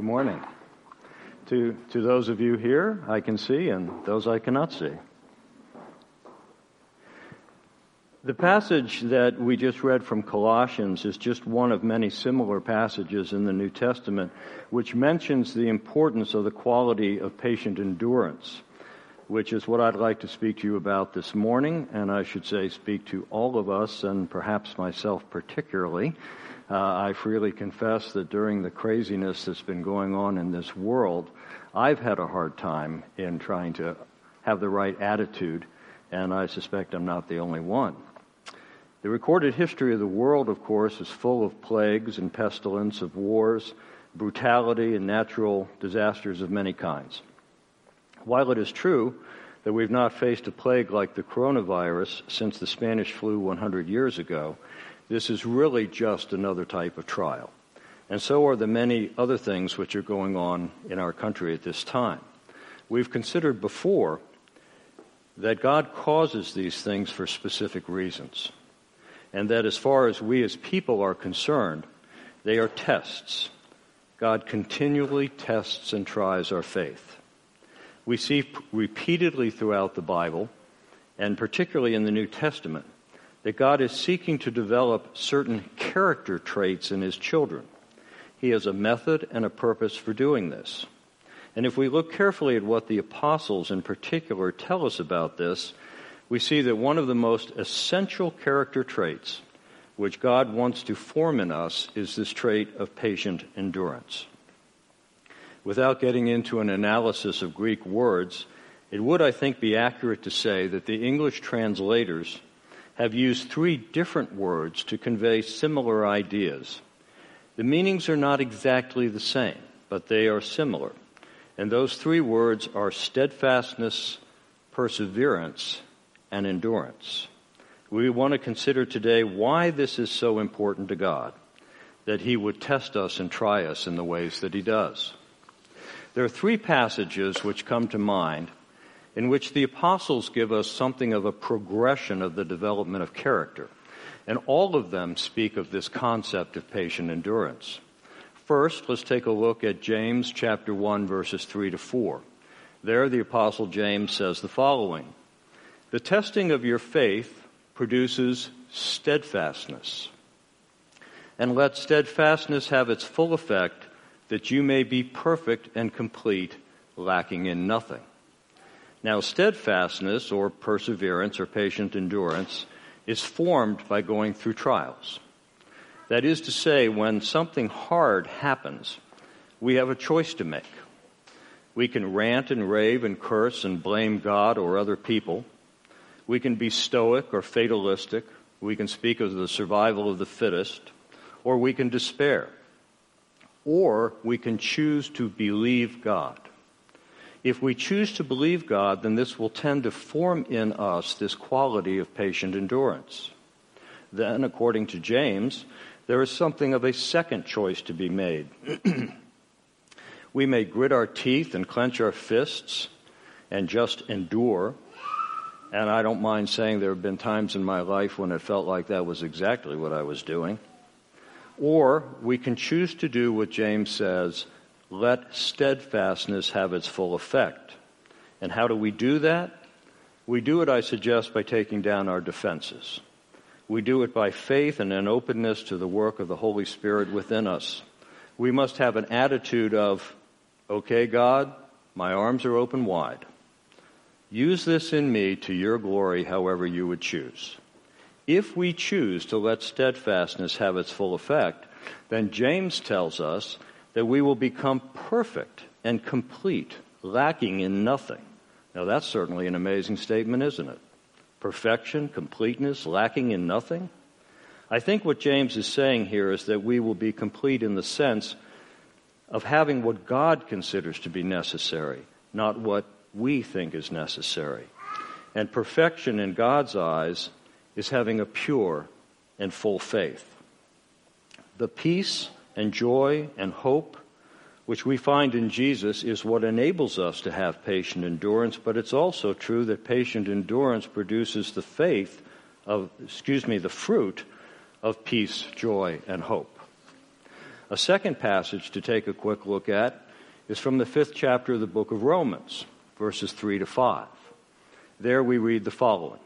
Good morning to, to those of you here I can see and those I cannot see. The passage that we just read from Colossians is just one of many similar passages in the New Testament which mentions the importance of the quality of patient endurance, which is what I'd like to speak to you about this morning, and I should say speak to all of us and perhaps myself particularly. Uh, I freely confess that during the craziness that's been going on in this world, I've had a hard time in trying to have the right attitude, and I suspect I'm not the only one. The recorded history of the world, of course, is full of plagues and pestilence, of wars, brutality, and natural disasters of many kinds. While it is true that we've not faced a plague like the coronavirus since the Spanish flu 100 years ago, this is really just another type of trial. And so are the many other things which are going on in our country at this time. We've considered before that God causes these things for specific reasons. And that as far as we as people are concerned, they are tests. God continually tests and tries our faith. We see repeatedly throughout the Bible, and particularly in the New Testament, that God is seeking to develop certain character traits in his children. He has a method and a purpose for doing this. And if we look carefully at what the apostles in particular tell us about this, we see that one of the most essential character traits which God wants to form in us is this trait of patient endurance. Without getting into an analysis of Greek words, it would, I think, be accurate to say that the English translators have used three different words to convey similar ideas. The meanings are not exactly the same, but they are similar. And those three words are steadfastness, perseverance, and endurance. We want to consider today why this is so important to God, that He would test us and try us in the ways that He does. There are three passages which come to mind in which the apostles give us something of a progression of the development of character. And all of them speak of this concept of patient endurance. First, let's take a look at James chapter 1 verses 3 to 4. There the apostle James says the following. The testing of your faith produces steadfastness. And let steadfastness have its full effect that you may be perfect and complete, lacking in nothing. Now, steadfastness or perseverance or patient endurance is formed by going through trials. That is to say, when something hard happens, we have a choice to make. We can rant and rave and curse and blame God or other people. We can be stoic or fatalistic. We can speak of the survival of the fittest. Or we can despair. Or we can choose to believe God. If we choose to believe God, then this will tend to form in us this quality of patient endurance. Then, according to James, there is something of a second choice to be made. we may grit our teeth and clench our fists and just endure. And I don't mind saying there have been times in my life when it felt like that was exactly what I was doing. Or we can choose to do what James says let steadfastness have its full effect. And how do we do that? We do it, I suggest, by taking down our defenses. We do it by faith and an openness to the work of the Holy Spirit within us. we must have an attitude of, okay, God, my arms are open wide. Use this in me to your glory however you would choose. If we choose to let steadfastness have its full effect, then James tells us that we will become perfect and complete, lacking in nothing. Now, that's certainly an amazing statement, isn't it? Perfection, completeness, lacking in nothing. I think what James is saying here is that we will be complete in the sense of having what God considers to be necessary, not what we think is necessary. And perfection in God's eyes is having a pure and full faith. The peace and joy and hope which we find in Jesus is what enables us to have patient endurance, but it's also true that patient endurance produces the faith of, excuse me, the fruit of peace, joy, and hope. A second passage to take a quick look at is from the fifth chapter of the book of Romans, verses 3 to 5. There we read the following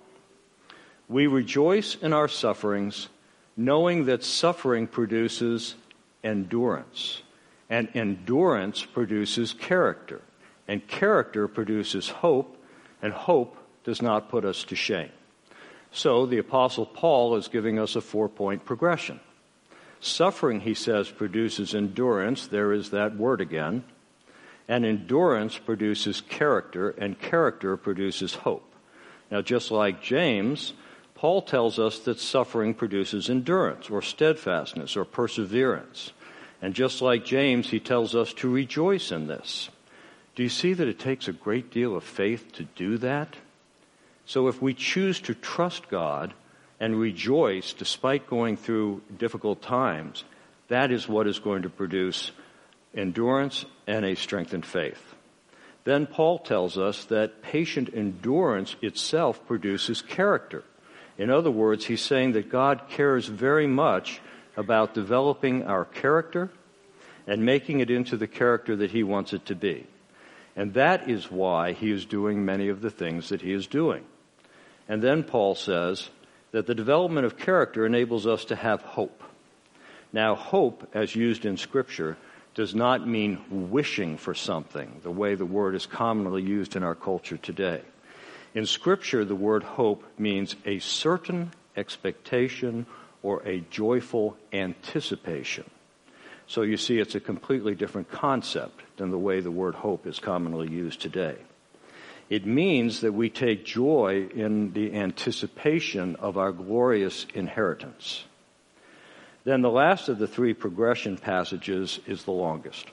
We rejoice in our sufferings, knowing that suffering produces endurance, and endurance produces character, and character produces hope, and hope does not put us to shame. So the Apostle Paul is giving us a four point progression. Suffering, he says, produces endurance. There is that word again. And endurance produces character, and character produces hope. Now, just like James, Paul tells us that suffering produces endurance, or steadfastness, or perseverance. And just like James, he tells us to rejoice in this. Do you see that it takes a great deal of faith to do that? So if we choose to trust God and rejoice despite going through difficult times, that is what is going to produce endurance and a strengthened faith. Then Paul tells us that patient endurance itself produces character. In other words, he's saying that God cares very much about developing our character and making it into the character that he wants it to be. And that is why he is doing many of the things that he is doing. And then Paul says that the development of character enables us to have hope. Now, hope, as used in Scripture, does not mean wishing for something, the way the word is commonly used in our culture today. In Scripture, the word hope means a certain expectation or a joyful anticipation. So you see, it's a completely different concept than the way the word hope is commonly used today. It means that we take joy in the anticipation of our glorious inheritance. Then the last of the three progression passages is the longest.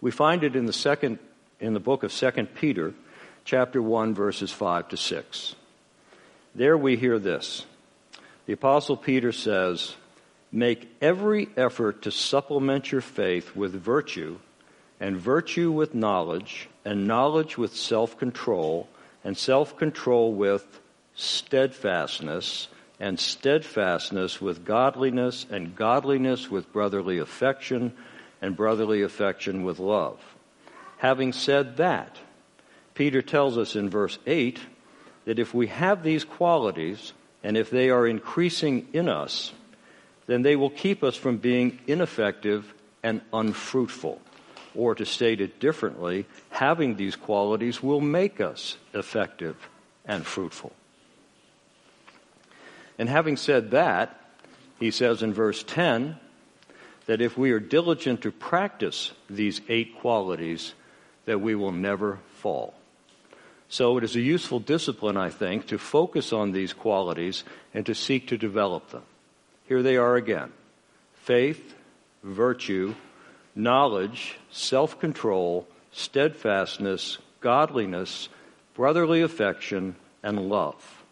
We find it in the second in the book of 2 Peter, chapter 1 verses 5 to 6. There we hear this. The apostle Peter says, "Make every effort to supplement your faith with virtue, and virtue with knowledge, and knowledge with self control, and self control with steadfastness, and steadfastness with godliness, and godliness with brotherly affection, and brotherly affection with love. Having said that, Peter tells us in verse 8 that if we have these qualities, and if they are increasing in us, then they will keep us from being ineffective and unfruitful. Or to state it differently, having these qualities will make us effective and fruitful. And having said that, he says in verse 10 that if we are diligent to practice these eight qualities, that we will never fall. So it is a useful discipline, I think, to focus on these qualities and to seek to develop them. Here they are again faith, virtue, knowledge, self control, steadfastness, godliness, brotherly affection, and love.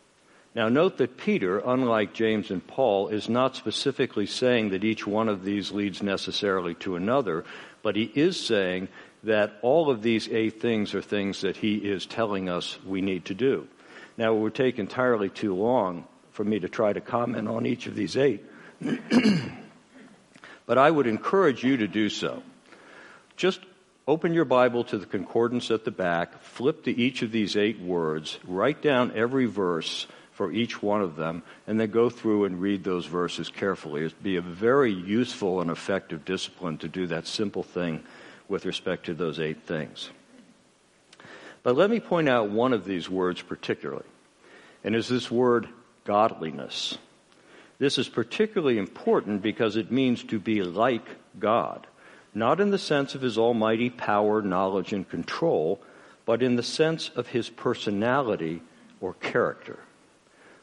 Now, note that Peter, unlike James and Paul, is not specifically saying that each one of these leads necessarily to another, but he is saying that all of these eight things are things that he is telling us we need to do. Now, it would take entirely too long for me to try to comment on each of these eight. But I would encourage you to do so. Just open your Bible to the concordance at the back, flip to each of these eight words, write down every verse for each one of them, and then go through and read those verses carefully. It'd be a very useful and effective discipline to do that simple thing with respect to those eight things. But let me point out one of these words particularly, and is this word godliness. This is particularly important because it means to be like God, not in the sense of his almighty power, knowledge, and control, but in the sense of his personality or character.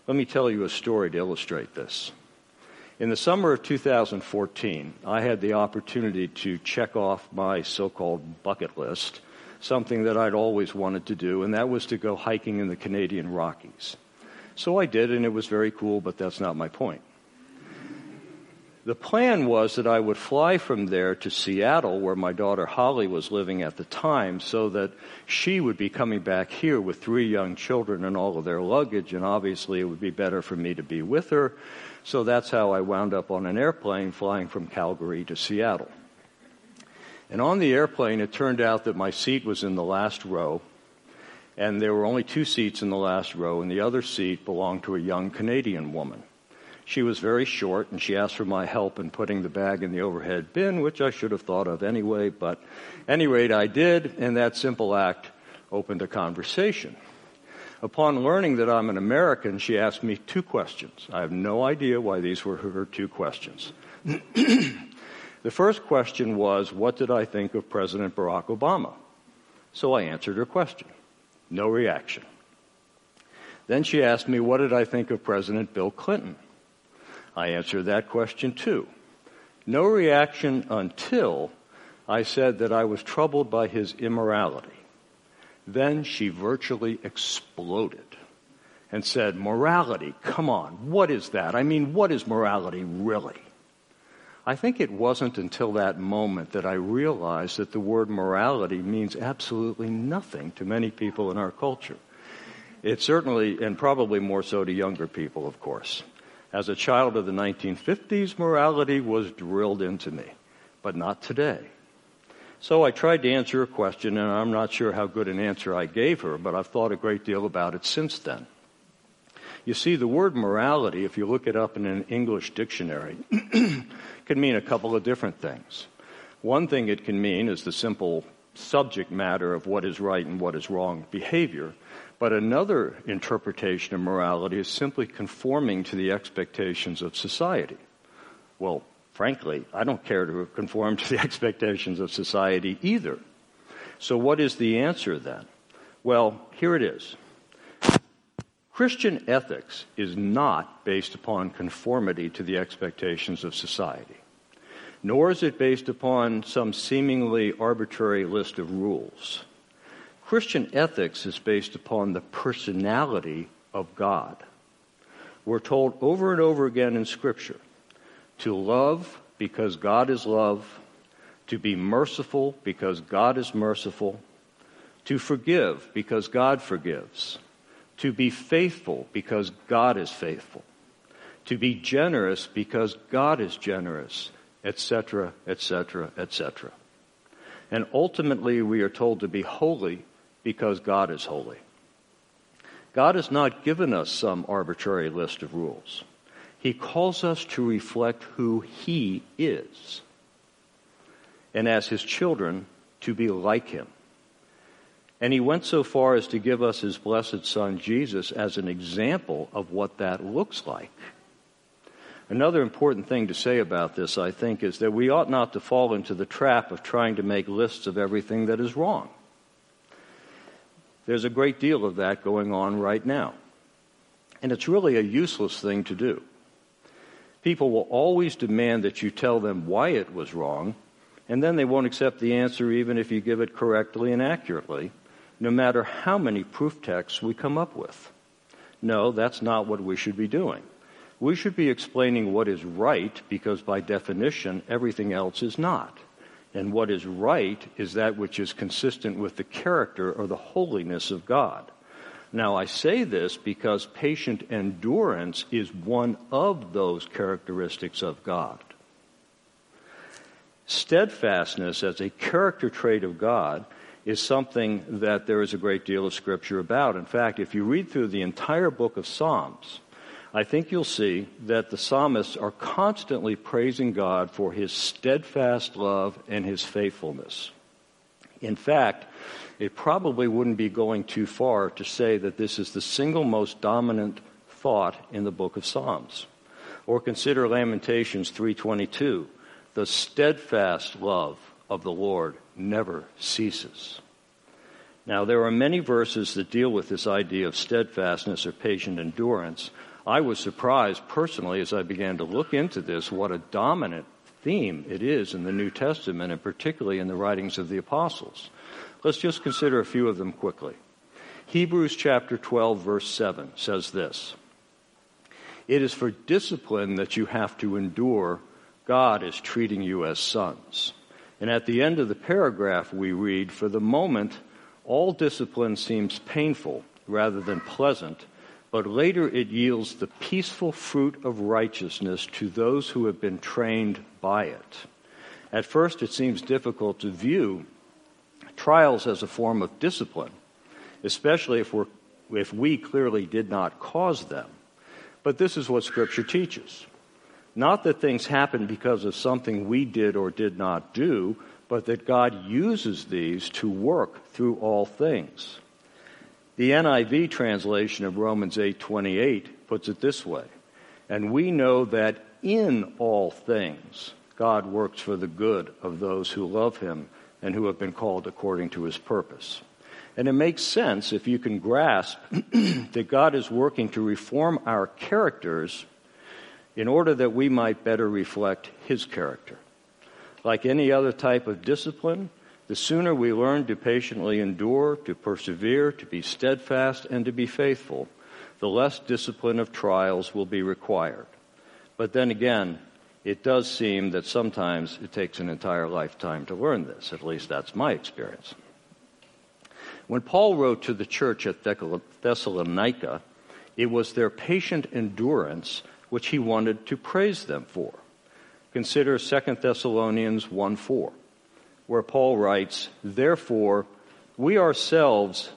Let me tell you a story to illustrate this. In the summer of 2014, I had the opportunity to check off my so called bucket list something that I'd always wanted to do, and that was to go hiking in the Canadian Rockies. So I did, and it was very cool, but that's not my point. The plan was that I would fly from there to Seattle, where my daughter Holly was living at the time, so that she would be coming back here with three young children and all of their luggage, and obviously it would be better for me to be with her. So that's how I wound up on an airplane flying from Calgary to Seattle. And on the airplane, it turned out that my seat was in the last row, and there were only two seats in the last row, and the other seat belonged to a young Canadian woman. She was very short, and she asked for my help in putting the bag in the overhead bin, which I should have thought of anyway, but at any rate, I did, and that simple act opened a conversation. Upon learning that I'm an American, she asked me two questions. I have no idea why these were her two questions. the first question was, What did I think of President Barack Obama? So I answered her question. No reaction. Then she asked me, What did I think of President Bill Clinton? I answered that question too. No reaction until I said that I was troubled by his immorality. Then she virtually exploded and said, Morality, come on, what is that? I mean, what is morality really? I think it wasn't until that moment that I realized that the word morality means absolutely nothing to many people in our culture. It certainly, and probably more so to younger people, of course. As a child of the 1950s, morality was drilled into me, but not today. So I tried to answer her question, and I'm not sure how good an answer I gave her, but I've thought a great deal about it since then. You see, the word morality, if you look it up in an English dictionary, can mean a couple of different things. One thing it can mean is the simple subject matter of what is right and what is wrong behavior. But another interpretation of morality is simply conforming to the expectations of society. Well, frankly, I don't care to conform to the expectations of society either. So, what is the answer then? Well, here it is. Christian ethics is not based upon conformity to the expectations of society, nor is it based upon some seemingly arbitrary list of rules. Christian ethics is based upon the personality of God. We're told over and over again in Scripture to love because God is love, to be merciful because God is merciful, to forgive because God forgives to be faithful because God is faithful, to be generous because God is generous, etc., etc., etc. And ultimately, we are told to be holy because God is holy. God has not given us some arbitrary list of rules. He calls us to reflect who He is. And as His children, to be like Him. And he went so far as to give us his blessed Son, Jesus, as an example of what that looks like. Another important thing to say about this, I think, is that we ought not to fall into the trap of trying to make lists of everything that is wrong. There's a great deal of that going on right now. And it's really a useless thing to do. People will always demand that you tell them why it was wrong, and then they won't accept the answer even if you give it correctly and accurately no matter how many proof texts we come up with. No, that's not what we should be doing. We should be explaining what is right because, by definition, everything else is not. And what is right is that which is consistent with the character or the holiness of God. Now, I say this because patient endurance is one of those characteristics of God. Steadfastness as a character trait of God is something that there is a great deal of scripture about. In fact, if you read through the entire book of Psalms, I think you'll see that the psalmists are constantly praising God for his steadfast love and his faithfulness. In fact, it probably wouldn't be going too far to say that this is the single most dominant thought in the book of Psalms. Or consider Lamentations 3:22, the steadfast love of the Lord never ceases. Now, there are many verses that deal with this idea of steadfastness or patient endurance. I was surprised personally as I began to look into this what a dominant theme it is in the New Testament and particularly in the writings of the apostles. Let's just consider a few of them quickly. Hebrews chapter 12 verse 7 says this. It is for discipline that you have to endure. God is treating you as sons. And at the end of the paragraph, we read, For the moment, all discipline seems painful rather than pleasant, but later it yields the peaceful fruit of righteousness to those who have been trained by it. At first, it seems difficult to view trials as a form of discipline, especially if, if we clearly did not cause them. But this is what Scripture teaches. Not that things happen because of something we did or did not do, but that God uses these to work through all things. The NIV translation of Romans 8:28 puts it this way: "And we know that in all things God works for the good of those who love him and who have been called according to his purpose." And it makes sense if you can grasp that God is working to reform our characters in order that we might better reflect His character. Like any other type of discipline, the sooner we learn to patiently endure, to persevere, to be steadfast, and to be faithful, the less discipline of trials will be required. But then again, it does seem that sometimes it takes an entire lifetime to learn this. At least that's my experience. When Paul wrote to the church at Thessalonica, it was their patient endurance which he wanted to praise them for. Consider 2 Thessalonians 1 4, where Paul writes, Therefore, we ourselves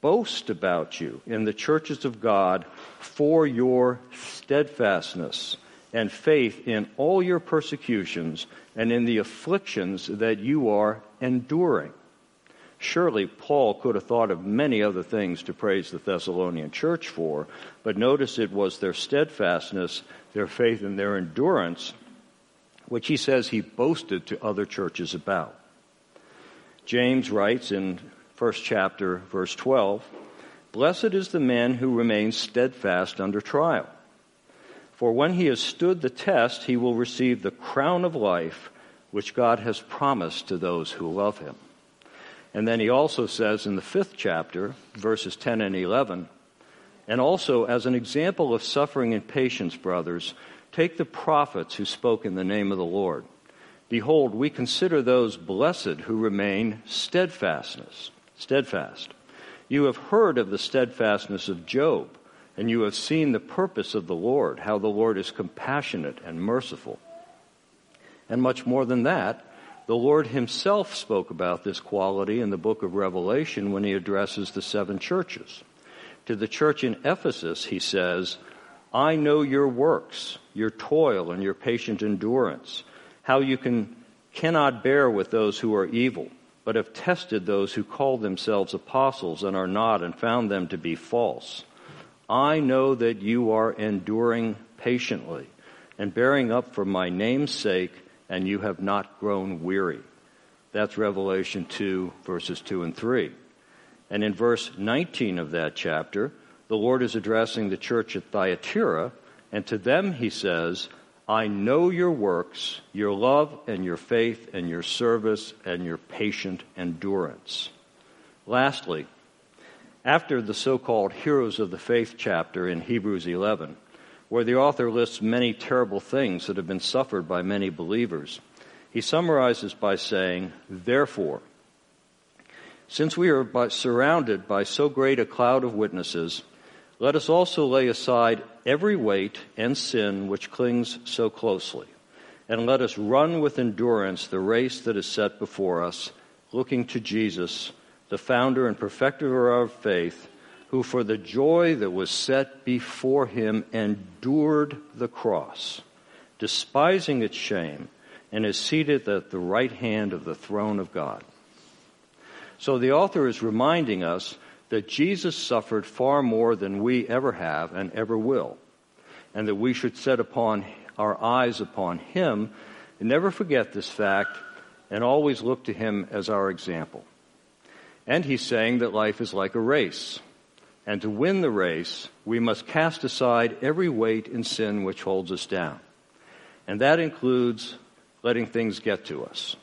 boast about you in the churches of God for your steadfastness and faith in all your persecutions and in the afflictions that you are enduring Surely Paul could have thought of many other things to praise the Thessalonian church for, but notice it was their steadfastness, their faith, and their endurance, which he says he boasted to other churches about. James writes in first chapter, verse 12, Blessed is the man who remains steadfast under trial. For when he has stood the test, he will receive the crown of life which God has promised to those who love him. And then he also says in the fifth chapter, verses 10 and 11, and also as an example of suffering and patience, brothers, take the prophets who spoke in the name of the Lord. Behold, we consider those blessed who remain steadfastness, steadfast. You have heard of the steadfastness of Job, and you have seen the purpose of the Lord, how the Lord is compassionate and merciful. And much more than that, the Lord himself spoke about this quality in the book of Revelation when he addresses the seven churches. To the church in Ephesus, he says, I know your works, your toil, and your patient endurance, how you can, cannot bear with those who are evil, but have tested those who call themselves apostles and are not, and found them to be false. I know that you are enduring patiently and bearing up for my name's sake and you have not grown weary. That's Revelation 2, verses 2 and 3. And in verse 19 of that chapter, the Lord is addressing the church at Thyatira, and to them he says, I know your works, your love and your faith and your service and your patient endurance. Lastly, after the so called heroes of the faith chapter in Hebrews 11, where the author lists many terrible things that have been suffered by many believers. He summarizes by saying, Therefore, since we are by, surrounded by so great a cloud of witnesses, let us also lay aside every weight and sin which clings so closely, and let us run with endurance the race that is set before us, looking to Jesus, the founder and perfecter of our faith, who for the joy that was set before him endured the cross, despising its shame, and is seated at the right hand of the throne of God. So the author is reminding us that Jesus suffered far more than we ever have and ever will, and that we should set upon our eyes upon him and never forget this fact and always look to him as our example. And he's saying that life is like a race. And to win the race, we must cast aside every weight and sin which holds us down. And that includes letting things get to us.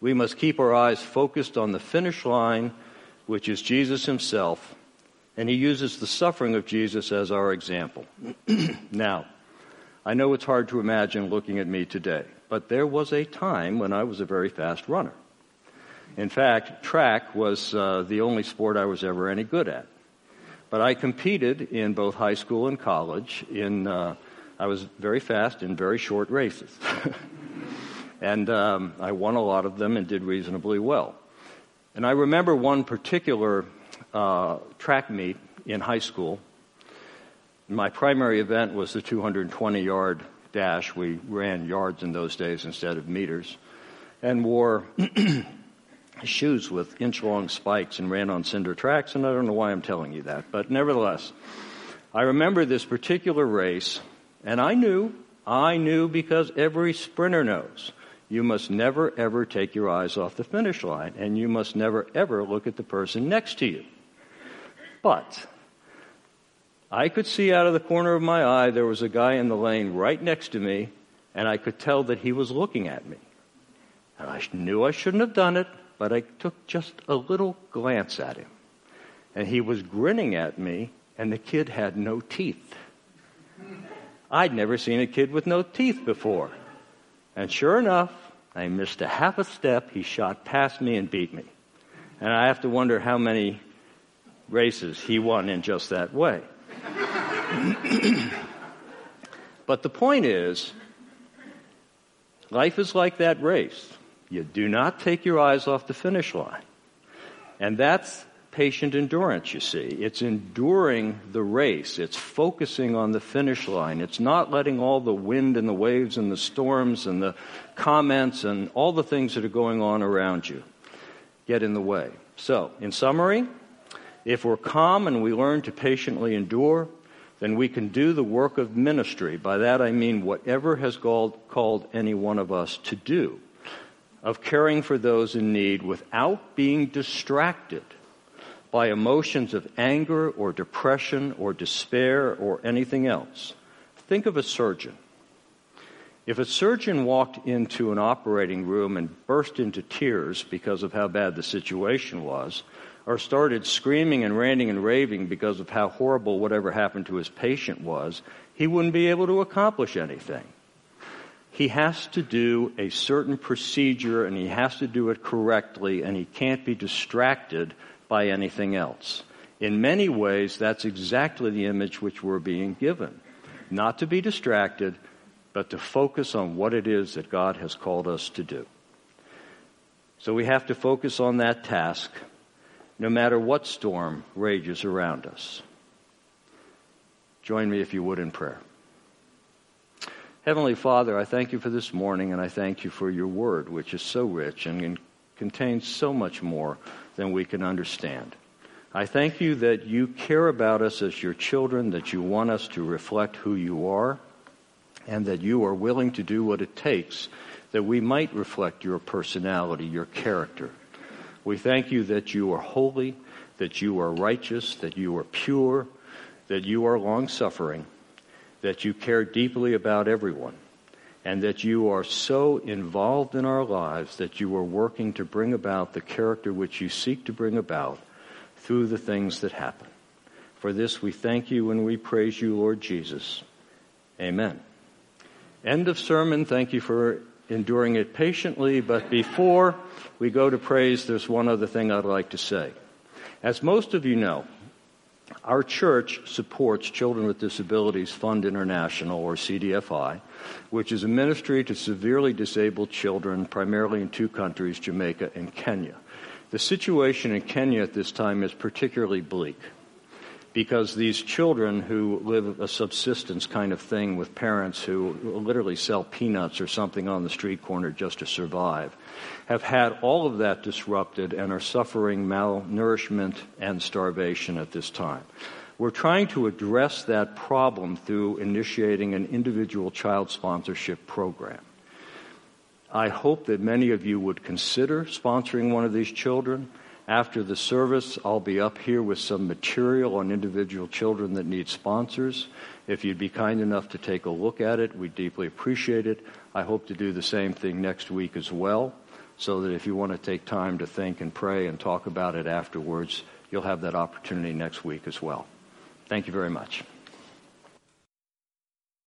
We must keep our eyes focused on the finish line, which is Jesus himself, and he uses the suffering of Jesus as our example. now, I know it's hard to imagine looking at me today, but there was a time when I was a very fast runner. In fact, track was uh, the only sport I was ever any good at. But I competed in both high school and college. In uh, I was very fast in very short races, and um, I won a lot of them and did reasonably well. And I remember one particular uh, track meet in high school. My primary event was the 220 yard dash. We ran yards in those days instead of meters, and wore shoes with inch long spikes and ran on cinder tracks, and I don't know why I'm telling you that, but nevertheless, I remember this particular race, and I knew, I knew because every sprinter knows, you must never ever take your eyes off the finish line, and you must never ever look at the person next to you. But, I could see out of the corner of my eye there was a guy in the lane right next to me, and I could tell that he was looking at me. And I knew I shouldn't have done it, but I took just a little glance at him. And he was grinning at me, and the kid had no teeth. I'd never seen a kid with no teeth before. And sure enough, I missed a half a step. He shot past me and beat me. And I have to wonder how many races he won in just that way. but the point is, life is like that race. You do not take your eyes off the finish line. And that's patient endurance, you see. It's enduring the race. It's focusing on the finish line. It's not letting all the wind and the waves and the storms and the comments and all the things that are going on around you get in the way. So, in summary, if we're calm and we learn to patiently endure, then we can do the work of ministry. By that I mean whatever has called, called any one of us to do of caring for those in need without being distracted by emotions of anger or depression or despair or anything else. Think of a surgeon. If a surgeon walked into an operating room and burst into tears because of how bad the situation was, or started screaming and ranting and raving because of how horrible whatever happened to his patient was, he wouldn't be able to accomplish anything he has to do a certain procedure and he has to do it correctly and he can't be distracted by anything else. In many ways, that's exactly the image which we're being given. Not to be distracted, but to focus on what it is that God has called us to do. So we have to focus on that task no matter what storm rages around us. Join me if you would in prayer. Heavenly Father, I thank you for this morning and I thank you for your word, which is so rich and contains so much more than we can understand. I thank you that you care about us as your children, that you want us to reflect who you are, and that you are willing to do what it takes that we might reflect your personality, your character. We thank you that you are holy, that you are righteous, that you are pure, that you are long suffering, that you care deeply about everyone and that you are so involved in our lives that you are working to bring about the character which you seek to bring about through the things that happen. For this we thank you and we praise you, Lord Jesus. Amen. End of sermon. Thank you for enduring it patiently. But before we go to praise, there's one other thing I'd like to say. As most of you know, our church supports Children with Disabilities Fund International, or CDFI, which is a ministry to severely disabled children, primarily in two countries, Jamaica and Kenya. The situation in Kenya at this time is particularly bleak because these children who live a subsistence kind of thing with parents who literally sell peanuts or something on the street corner just to survive have had all of that disrupted and are suffering malnourishment and starvation at this time. We're trying to address that problem through initiating an individual child sponsorship program. I hope that many of you would consider sponsoring one of these children. After the service, I'll be up here with some material on individual children that need sponsors. If you'd be kind enough to take a look at it, we'd deeply appreciate it. I hope to do the same thing next week as well, so that if you want to take time to think and pray and talk about it afterwards, you'll have that opportunity next week as well. Thank you very much.